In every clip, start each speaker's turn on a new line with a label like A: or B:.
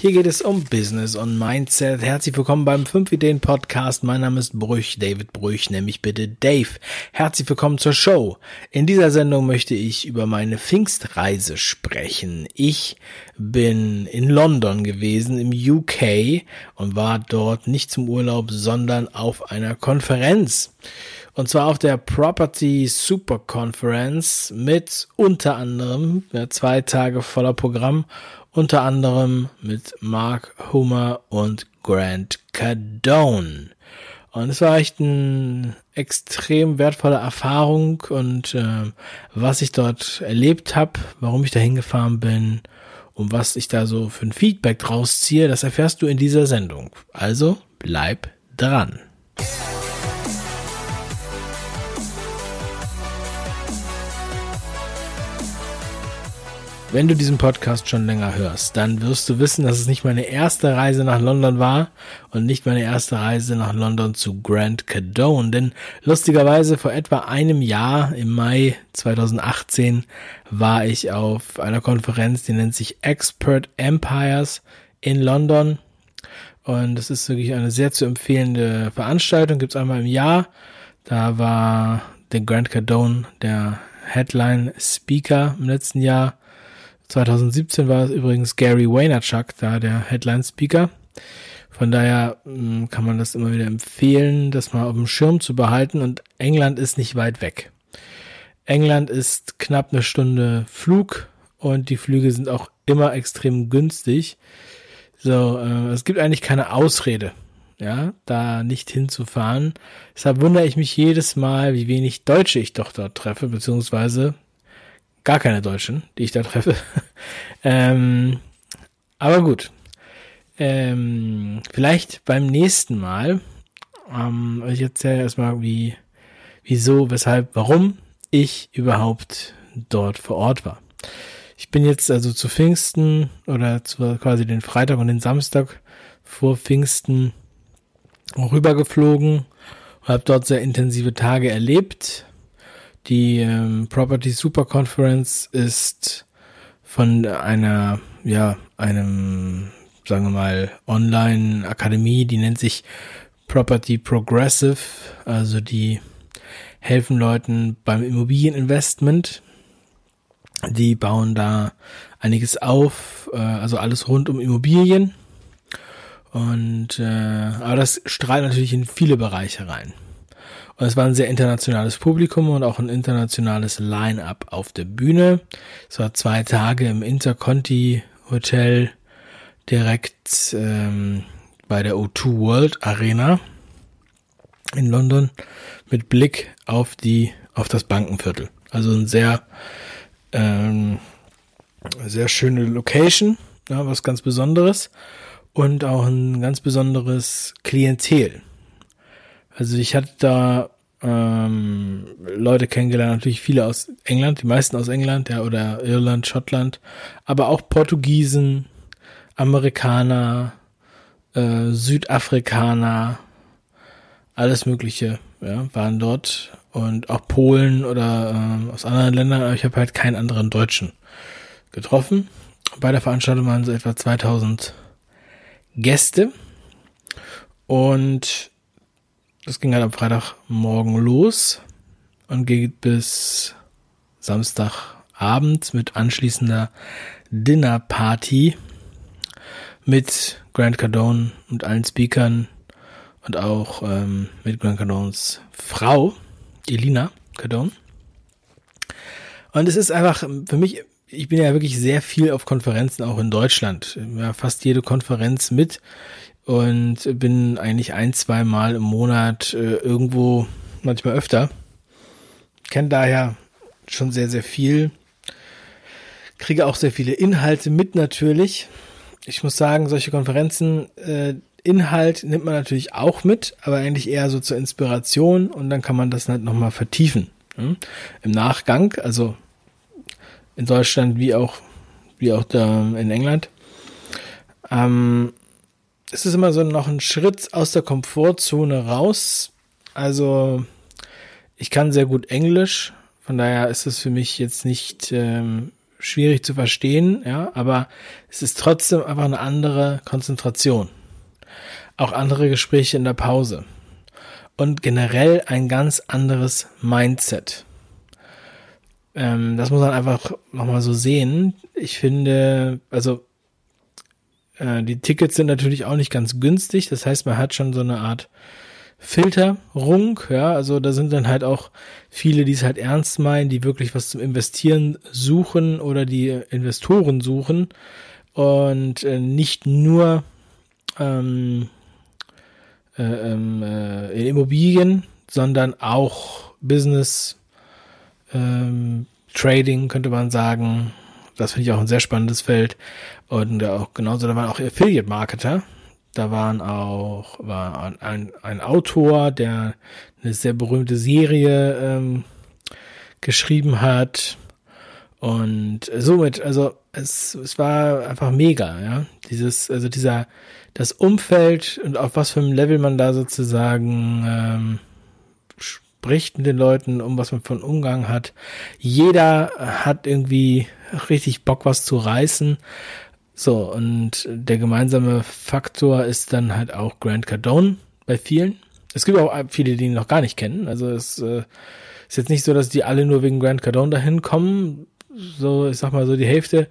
A: Hier geht es um Business und Mindset. Herzlich willkommen beim 5 Ideen Podcast. Mein Name ist Brüch, David Brüch, nämlich bitte Dave. Herzlich willkommen zur Show. In dieser Sendung möchte ich über meine Pfingstreise sprechen. Ich bin in London gewesen, im UK und war dort nicht zum Urlaub, sondern auf einer Konferenz. Und zwar auf der Property Super Conference mit unter anderem ja, zwei Tage voller Programm unter anderem mit Mark Hummer und Grant Cardone. Und es war echt eine extrem wertvolle Erfahrung und äh, was ich dort erlebt habe, warum ich da hingefahren bin und was ich da so für ein Feedback draus ziehe, das erfährst du in dieser Sendung. Also bleib dran. Wenn du diesen Podcast schon länger hörst, dann wirst du wissen, dass es nicht meine erste Reise nach London war und nicht meine erste Reise nach London zu Grant Cardone. Denn lustigerweise vor etwa einem Jahr, im Mai 2018, war ich auf einer Konferenz, die nennt sich Expert Empires in London. Und das ist wirklich eine sehr zu empfehlende Veranstaltung. Gibt es einmal im Jahr. Da war der Grant Cardone der Headline Speaker im letzten Jahr. 2017 war es übrigens Gary Vaynerchuk da, der Headline Speaker. Von daher hm, kann man das immer wieder empfehlen, das mal auf dem Schirm zu behalten. Und England ist nicht weit weg. England ist knapp eine Stunde Flug und die Flüge sind auch immer extrem günstig. So, äh, es gibt eigentlich keine Ausrede, ja, da nicht hinzufahren. Deshalb wundere ich mich jedes Mal, wie wenig Deutsche ich doch dort treffe, beziehungsweise gar keine Deutschen, die ich da treffe. ähm, aber gut. Ähm, vielleicht beim nächsten Mal. Ähm, ich erzähle erstmal, wie, wieso, weshalb, warum ich überhaupt dort vor Ort war. Ich bin jetzt also zu Pfingsten oder zu quasi den Freitag und den Samstag vor Pfingsten rübergeflogen und habe dort sehr intensive Tage erlebt. Die ähm, Property Super Conference ist von einer, ja, einem, sagen wir mal, Online-Akademie, die nennt sich Property Progressive, also die helfen Leuten beim Immobilieninvestment. Die bauen da einiges auf, äh, also alles rund um Immobilien. Und äh, aber das strahlt natürlich in viele Bereiche rein. Und es war ein sehr internationales Publikum und auch ein internationales Line-up auf der Bühne. Es war zwei Tage im Interconti Hotel direkt ähm, bei der O2 World Arena in London mit Blick auf die auf das Bankenviertel. Also ein sehr ähm, sehr schöne Location, ja, was ganz Besonderes und auch ein ganz besonderes Klientel. Also ich hatte da ähm, Leute kennengelernt, natürlich viele aus England, die meisten aus England, ja, oder Irland, Schottland, aber auch Portugiesen, Amerikaner, äh, Südafrikaner, alles Mögliche, ja, waren dort und auch Polen oder äh, aus anderen Ländern, aber ich habe halt keinen anderen Deutschen getroffen. Bei der Veranstaltung waren so etwa 2000 Gäste und das ging halt am Freitagmorgen los und geht bis Samstagabend mit anschließender Dinnerparty mit Grant Cardone und allen Speakern und auch ähm, mit Grant Cardones Frau, Elina Cardone. Und es ist einfach für mich, ich bin ja wirklich sehr viel auf Konferenzen auch in Deutschland. Ja, fast jede Konferenz mit und bin eigentlich ein, zwei Mal im Monat äh, irgendwo, manchmal öfter. Kenne daher schon sehr, sehr viel. Kriege auch sehr viele Inhalte mit natürlich. Ich muss sagen, solche Konferenzen, äh, Inhalt nimmt man natürlich auch mit, aber eigentlich eher so zur Inspiration und dann kann man das halt nochmal vertiefen. Hm? Im Nachgang, also in Deutschland wie auch, wie auch da in England. Ähm, es ist immer so noch ein Schritt aus der Komfortzone raus. Also ich kann sehr gut Englisch, von daher ist es für mich jetzt nicht ähm, schwierig zu verstehen, ja, aber es ist trotzdem einfach eine andere Konzentration. Auch andere Gespräche in der Pause. Und generell ein ganz anderes Mindset. Ähm, das muss man einfach nochmal so sehen. Ich finde, also äh, die Tickets sind natürlich auch nicht ganz günstig. Das heißt, man hat schon so eine Art Filterung, ja, also da sind dann halt auch viele, die es halt ernst meinen, die wirklich was zum Investieren suchen oder die Investoren suchen und äh, nicht nur ähm, äh, ähm, äh, in Immobilien, sondern auch Business, ähm, Trading könnte man sagen. Das finde ich auch ein sehr spannendes Feld. Und auch genauso, da waren auch Affiliate-Marketer, da waren auch war ein, ein Autor, der eine sehr berühmte Serie ähm, geschrieben hat. Und somit, also es, es war einfach mega, ja. Dieses, also dieser, das Umfeld und auf was für einem Level man da sozusagen ähm, spricht mit den Leuten, um was man von Umgang hat. Jeder hat irgendwie richtig Bock, was zu reißen. So, und der gemeinsame Faktor ist dann halt auch Grant Cardone bei vielen. Es gibt auch viele, die ihn noch gar nicht kennen. Also es äh, ist jetzt nicht so, dass die alle nur wegen Grant Cardone dahin kommen. So, ich sag mal so, die Hälfte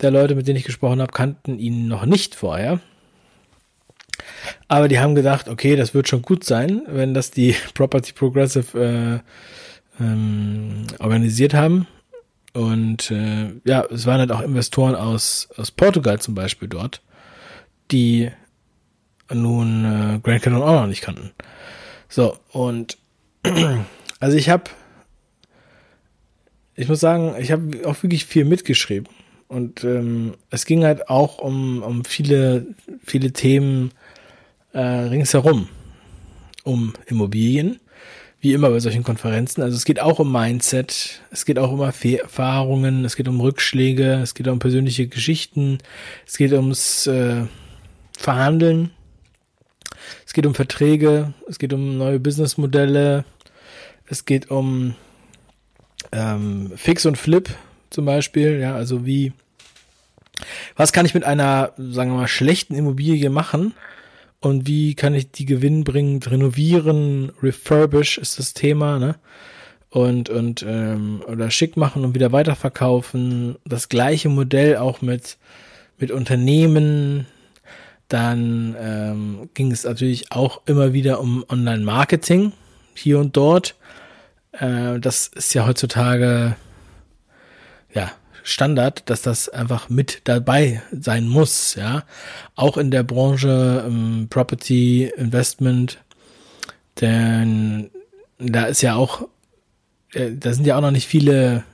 A: der Leute, mit denen ich gesprochen habe, kannten ihn noch nicht vorher. Aber die haben gedacht, okay, das wird schon gut sein, wenn das die Property Progressive äh, ähm, organisiert haben. Und äh, ja, es waren halt auch Investoren aus, aus Portugal zum Beispiel dort, die nun äh, Grand Canyon auch noch nicht kannten. So, und also ich habe, ich muss sagen, ich habe auch wirklich viel mitgeschrieben. Und ähm, es ging halt auch um, um viele, viele Themen äh, ringsherum. Um Immobilien wie immer bei solchen Konferenzen. Also es geht auch um Mindset, es geht auch um Erfahrungen, es geht um Rückschläge, es geht um persönliche Geschichten, es geht ums äh, Verhandeln, es geht um Verträge, es geht um neue Businessmodelle, es geht um ähm, Fix und Flip zum Beispiel, ja, also wie, was kann ich mit einer, sagen wir mal, schlechten Immobilie machen, und wie kann ich die gewinnbringend renovieren, refurbish ist das Thema, ne? Und, und ähm, oder schick machen und wieder weiterverkaufen. Das gleiche Modell auch mit, mit Unternehmen. Dann ähm, ging es natürlich auch immer wieder um Online-Marketing hier und dort. Äh, das ist ja heutzutage ja Standard, dass das einfach mit dabei sein muss, ja. Auch in der Branche ähm, Property Investment, denn da ist ja auch, äh, da sind ja auch noch nicht viele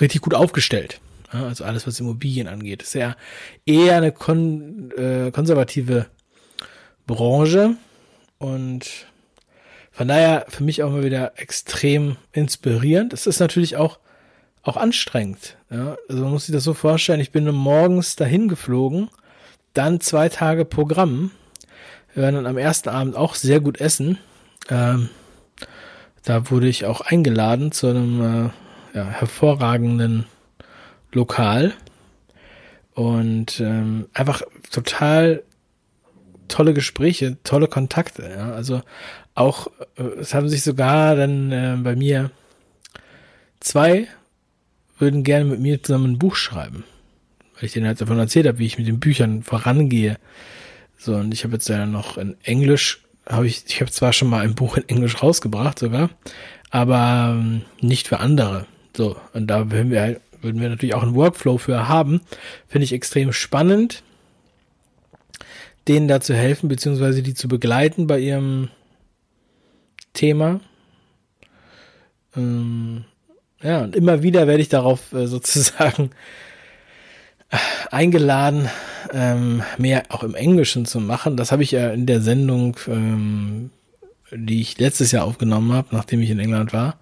A: richtig gut aufgestellt. Ja? Also alles, was Immobilien angeht, ist ja eher eine kon äh, konservative Branche und von daher für mich auch mal wieder extrem inspirierend. Es ist natürlich auch auch anstrengend. Ja? Also man muss sich das so vorstellen, ich bin morgens dahin geflogen, dann zwei Tage Programm. Wir werden dann am ersten Abend auch sehr gut essen. Ähm, da wurde ich auch eingeladen zu einem äh, ja, hervorragenden Lokal und ähm, einfach total tolle Gespräche, tolle Kontakte. Ja? Also auch, äh, es haben sich sogar dann äh, bei mir zwei würden gerne mit mir zusammen ein Buch schreiben. Weil ich denen halt davon erzählt habe, wie ich mit den Büchern vorangehe. So, und ich habe jetzt ja noch in Englisch, habe ich, ich habe zwar schon mal ein Buch in Englisch rausgebracht sogar, aber ähm, nicht für andere. So, und da würden wir halt, würden wir natürlich auch einen Workflow für haben. Finde ich extrem spannend, denen da zu helfen, beziehungsweise die zu begleiten bei ihrem Thema. Ähm, ja, und immer wieder werde ich darauf äh, sozusagen eingeladen, ähm, mehr auch im Englischen zu machen. Das habe ich ja in der Sendung, ähm, die ich letztes Jahr aufgenommen habe, nachdem ich in England war.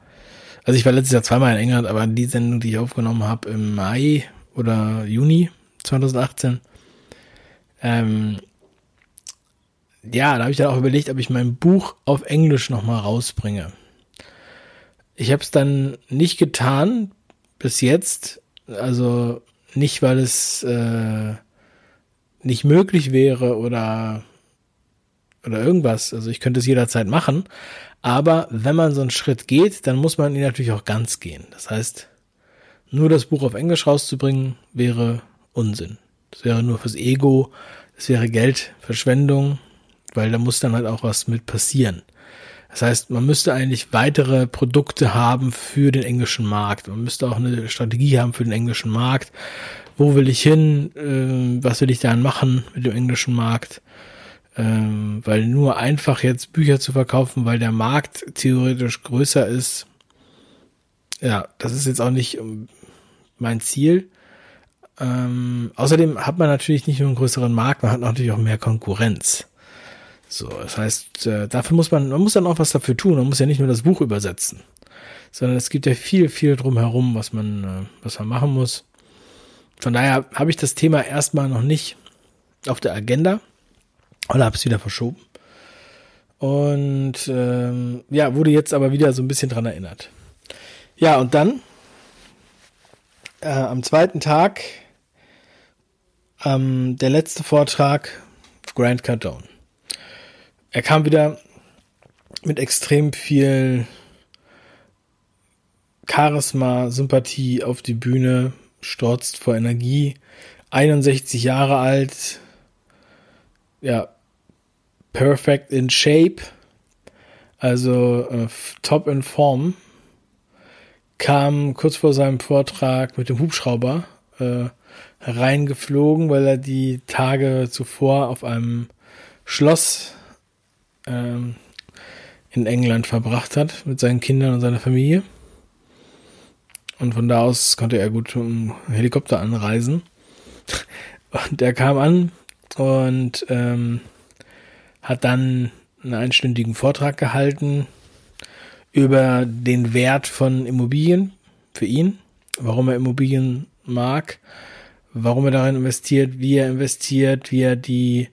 A: Also ich war letztes Jahr zweimal in England, aber die Sendung, die ich aufgenommen habe im Mai oder Juni 2018, ähm, ja, da habe ich dann auch überlegt, ob ich mein Buch auf Englisch nochmal rausbringe. Ich habe es dann nicht getan bis jetzt, Also nicht, weil es äh, nicht möglich wäre oder oder irgendwas. Also ich könnte es jederzeit machen. Aber wenn man so einen Schritt geht, dann muss man ihn natürlich auch ganz gehen. Das heißt, nur das Buch auf Englisch rauszubringen, wäre Unsinn. Das wäre nur fürs Ego, das wäre Geldverschwendung, weil da muss dann halt auch was mit passieren. Das heißt, man müsste eigentlich weitere Produkte haben für den englischen Markt. Man müsste auch eine Strategie haben für den englischen Markt. Wo will ich hin? Ähm, was will ich dann machen mit dem englischen Markt? Ähm, weil nur einfach jetzt Bücher zu verkaufen, weil der Markt theoretisch größer ist, ja, das ist jetzt auch nicht ähm, mein Ziel. Ähm, außerdem hat man natürlich nicht nur einen größeren Markt, man hat natürlich auch mehr Konkurrenz. So, das heißt, äh, dafür muss man, man muss dann auch was dafür tun. Man muss ja nicht nur das Buch übersetzen, sondern es gibt ja viel, viel drumherum, was man, äh, was man machen muss. Von daher habe ich das Thema erstmal noch nicht auf der Agenda oder habe es wieder verschoben. Und ähm, ja, wurde jetzt aber wieder so ein bisschen dran erinnert. Ja, und dann äh, am zweiten Tag ähm, der letzte Vortrag Grant Cardone. Er kam wieder mit extrem viel Charisma, Sympathie auf die Bühne, stürzt vor Energie, 61 Jahre alt, ja, perfect in shape, also äh, top in Form, kam kurz vor seinem Vortrag mit dem Hubschrauber äh, hereingeflogen, weil er die Tage zuvor auf einem Schloss ähm, in England verbracht hat mit seinen Kindern und seiner Familie. Und von da aus konnte er gut um Helikopter anreisen. Und er kam an und ähm, hat dann einen einstündigen Vortrag gehalten über den Wert von Immobilien für ihn, warum er Immobilien mag, warum er darin investiert, wie er investiert, wie er die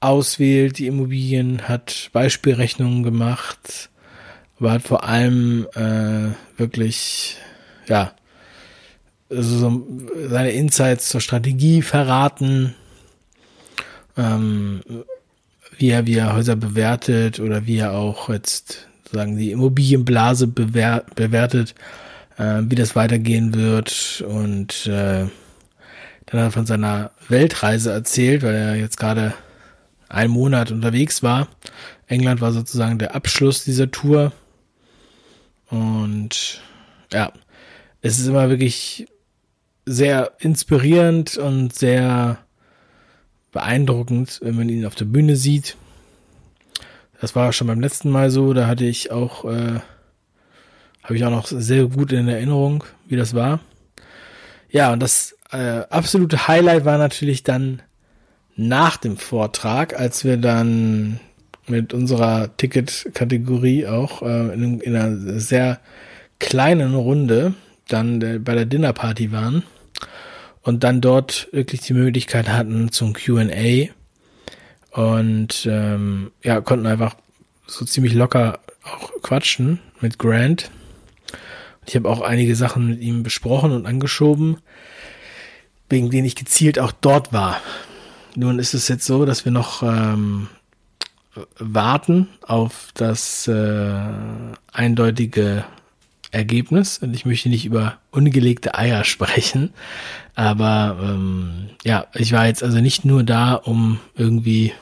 A: auswählt, die Immobilien, hat Beispielrechnungen gemacht, aber hat vor allem äh, wirklich, ja, also so seine Insights zur Strategie verraten, ähm, wie er, wie er Häuser bewertet oder wie er auch jetzt sagen die Immobilienblase bewer bewertet, äh, wie das weitergehen wird und äh, dann hat er von seiner Weltreise erzählt, weil er jetzt gerade einen Monat unterwegs war. England war sozusagen der Abschluss dieser Tour. Und ja, es ist immer wirklich sehr inspirierend und sehr beeindruckend, wenn man ihn auf der Bühne sieht. Das war schon beim letzten Mal so, da hatte ich auch, äh, habe ich auch noch sehr gut in Erinnerung, wie das war. Ja, und das äh, absolute Highlight war natürlich dann nach dem Vortrag, als wir dann mit unserer Ticket-Kategorie auch äh, in, in, einer sehr kleinen Runde dann äh, bei der Dinnerparty waren und dann dort wirklich die Möglichkeit hatten zum Q&A und ähm, ja konnten einfach so ziemlich locker auch quatschen mit Grant. Ich habe auch einige Sachen mit ihm besprochen und angeschoben, wegen denen ich gezielt auch dort war. Nun ist es jetzt so, dass wir noch ähm, warten auf das äh, eindeutige Ergebnis. Und ich möchte nicht über ungelegte Eier sprechen. Aber ähm, ja, ich war jetzt also nicht nur da, um irgendwie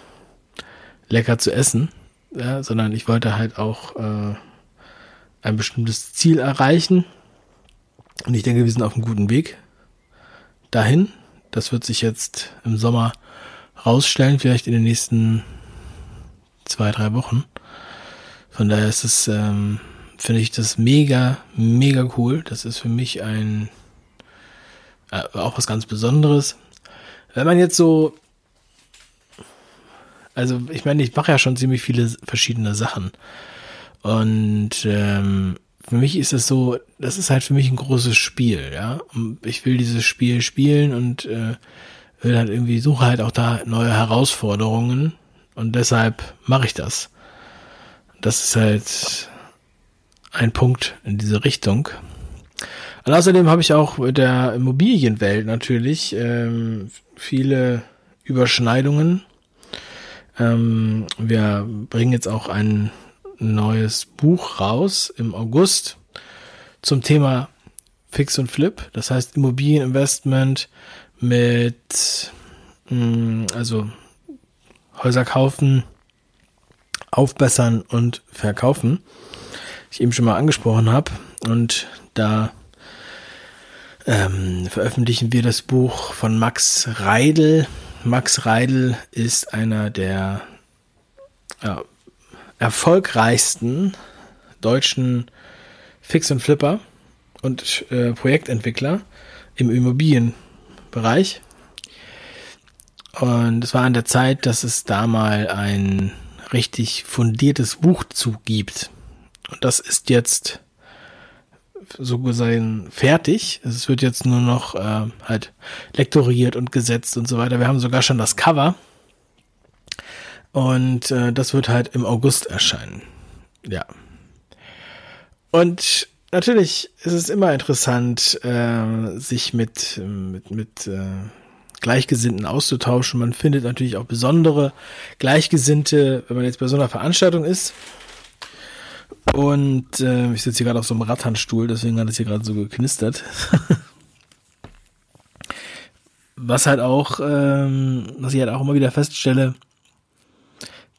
A: lecker zu essen, ja, sondern ich wollte halt auch äh, ein bestimmtes Ziel erreichen. Und ich denke, wir sind auf einem guten Weg dahin. Das wird sich jetzt im Sommer rausstellen, vielleicht in den nächsten zwei, drei Wochen. Von daher ist es, ähm, finde ich das mega, mega cool. Das ist für mich ein, äh, auch was ganz Besonderes. Wenn man jetzt so, also ich meine, ich mache ja schon ziemlich viele verschiedene Sachen. Und ähm, für mich ist es so, das ist halt für mich ein großes Spiel, ja. Ich will dieses Spiel spielen und äh, will halt irgendwie, suche halt auch da neue Herausforderungen und deshalb mache ich das. Das ist halt ein Punkt in diese Richtung. Und außerdem habe ich auch mit der Immobilienwelt natürlich ähm, viele Überschneidungen. Ähm, wir bringen jetzt auch ein neues Buch raus im August zum Thema Fix und Flip. Das heißt Immobilieninvestment mit, mm, also Häuser kaufen, aufbessern und verkaufen. Ich eben schon mal angesprochen habe. Und da ähm, veröffentlichen wir das Buch von Max Reidel. Max Reidel ist einer der ja, erfolgreichsten deutschen Fix und Flipper und äh, Projektentwickler im Immobilienbereich. Und es war an der Zeit, dass es da mal ein richtig fundiertes Buch zugibt. Und das ist jetzt so gesehen fertig. Es wird jetzt nur noch äh, halt lektoriert und gesetzt und so weiter. Wir haben sogar schon das Cover. Und äh, das wird halt im August erscheinen. Ja. Und natürlich ist es immer interessant, äh, sich mit, mit, mit äh, Gleichgesinnten auszutauschen. Man findet natürlich auch besondere Gleichgesinnte, wenn man jetzt bei so einer Veranstaltung ist. Und äh, ich sitze hier gerade auf so einem Ratternstuhl, deswegen hat es hier gerade so geknistert. was halt auch, ähm, was ich halt auch immer wieder feststelle,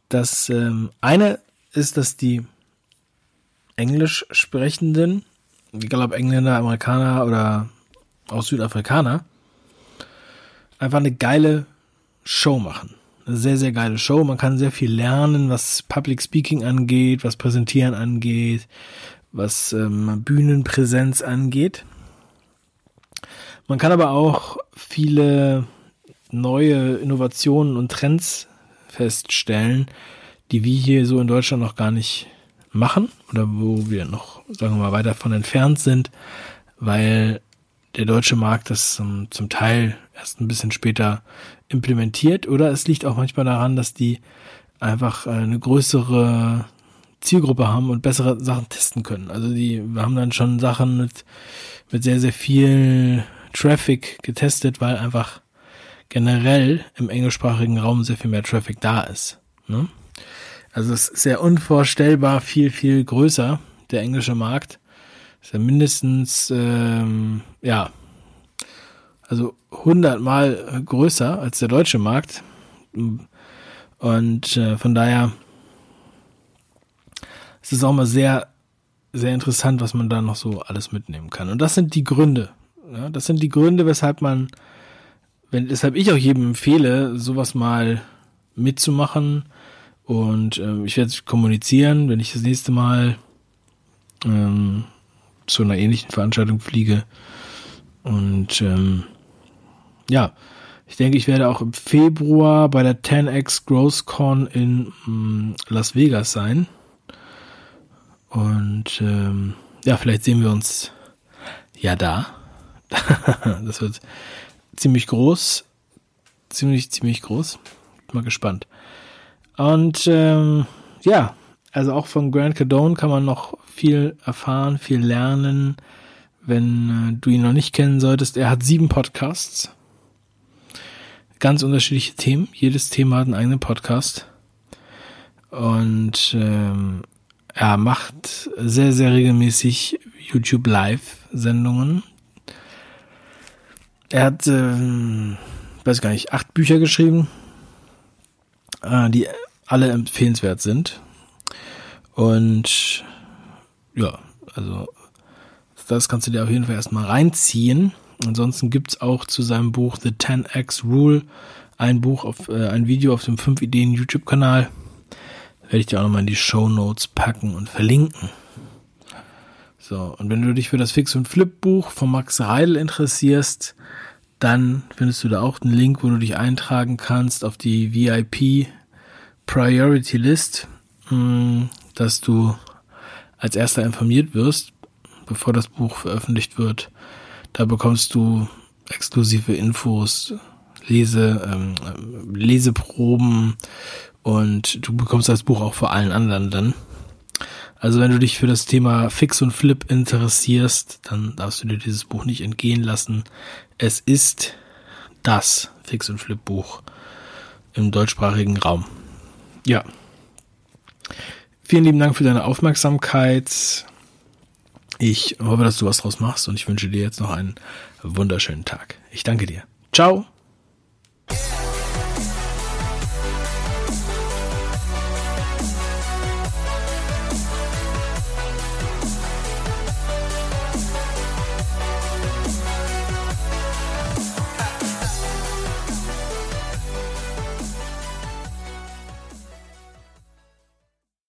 A: dass ähm, eine ist, dass die Englisch sprechenden, egal ob Engländer, Amerikaner oder auch Südafrikaner, einfach eine geile Show machen. Eine sehr, sehr geile Show. Man kann sehr viel lernen, was Public Speaking angeht, was Präsentieren angeht, was ähm, Bühnenpräsenz angeht. Man kann aber auch viele neue Innovationen und Trends feststellen, die wir hier so in Deutschland noch gar nicht machen oder wo wir noch, sagen wir mal, weiter von entfernt sind, weil der deutsche Markt das zum, zum Teil erst ein bisschen später implementiert oder es liegt auch manchmal daran, dass die einfach eine größere Zielgruppe haben und bessere Sachen testen können. Also die haben dann schon Sachen mit, mit sehr, sehr viel Traffic getestet, weil einfach generell im englischsprachigen Raum sehr viel mehr Traffic da ist. Ne? Also es ist sehr unvorstellbar viel, viel größer, der englische Markt. Ist ja mindestens, ähm, ja, also hundertmal größer als der deutsche Markt. Und äh, von daher ist es auch mal sehr, sehr interessant, was man da noch so alles mitnehmen kann. Und das sind die Gründe. Ja, das sind die Gründe, weshalb man, wenn, weshalb ich auch jedem empfehle, sowas mal mitzumachen. Und ähm, ich werde kommunizieren, wenn ich das nächste Mal ähm, zu einer ähnlichen Veranstaltung fliege. Und ähm, ja, ich denke, ich werde auch im Februar bei der 10x GrowthCon in mm, Las Vegas sein. Und ähm, ja, vielleicht sehen wir uns ja da. das wird ziemlich groß. Ziemlich, ziemlich groß. Mal gespannt. Und ähm, ja, also auch von Grant Cardone kann man noch viel erfahren, viel lernen, wenn äh, du ihn noch nicht kennen solltest. Er hat sieben Podcasts ganz unterschiedliche Themen. Jedes Thema hat einen eigenen Podcast. Und ähm, er macht sehr, sehr regelmäßig YouTube Live-Sendungen. Er hat, ähm, weiß gar nicht, acht Bücher geschrieben, äh, die alle empfehlenswert sind. Und ja, also das kannst du dir auf jeden Fall erstmal reinziehen. Ansonsten gibt's auch zu seinem Buch The 10x Rule ein Buch auf äh, ein Video auf dem 5 Ideen YouTube Kanal. Werde ich dir auch nochmal in die Show Notes packen und verlinken. So, und wenn du dich für das Fix und Flip Buch von Max Reidel interessierst, dann findest du da auch einen Link, wo du dich eintragen kannst auf die VIP Priority List, hm, dass du als erster informiert wirst, bevor das Buch veröffentlicht wird da bekommst du exklusive Infos, Lese, ähm, Leseproben und du bekommst das Buch auch vor allen anderen dann. Also wenn du dich für das Thema Fix und Flip interessierst, dann darfst du dir dieses Buch nicht entgehen lassen. Es ist das Fix und Flip Buch im deutschsprachigen Raum. Ja. Vielen lieben Dank für deine Aufmerksamkeit. Ich hoffe, dass du was draus machst und ich wünsche dir jetzt noch einen wunderschönen Tag. Ich danke dir. Ciao.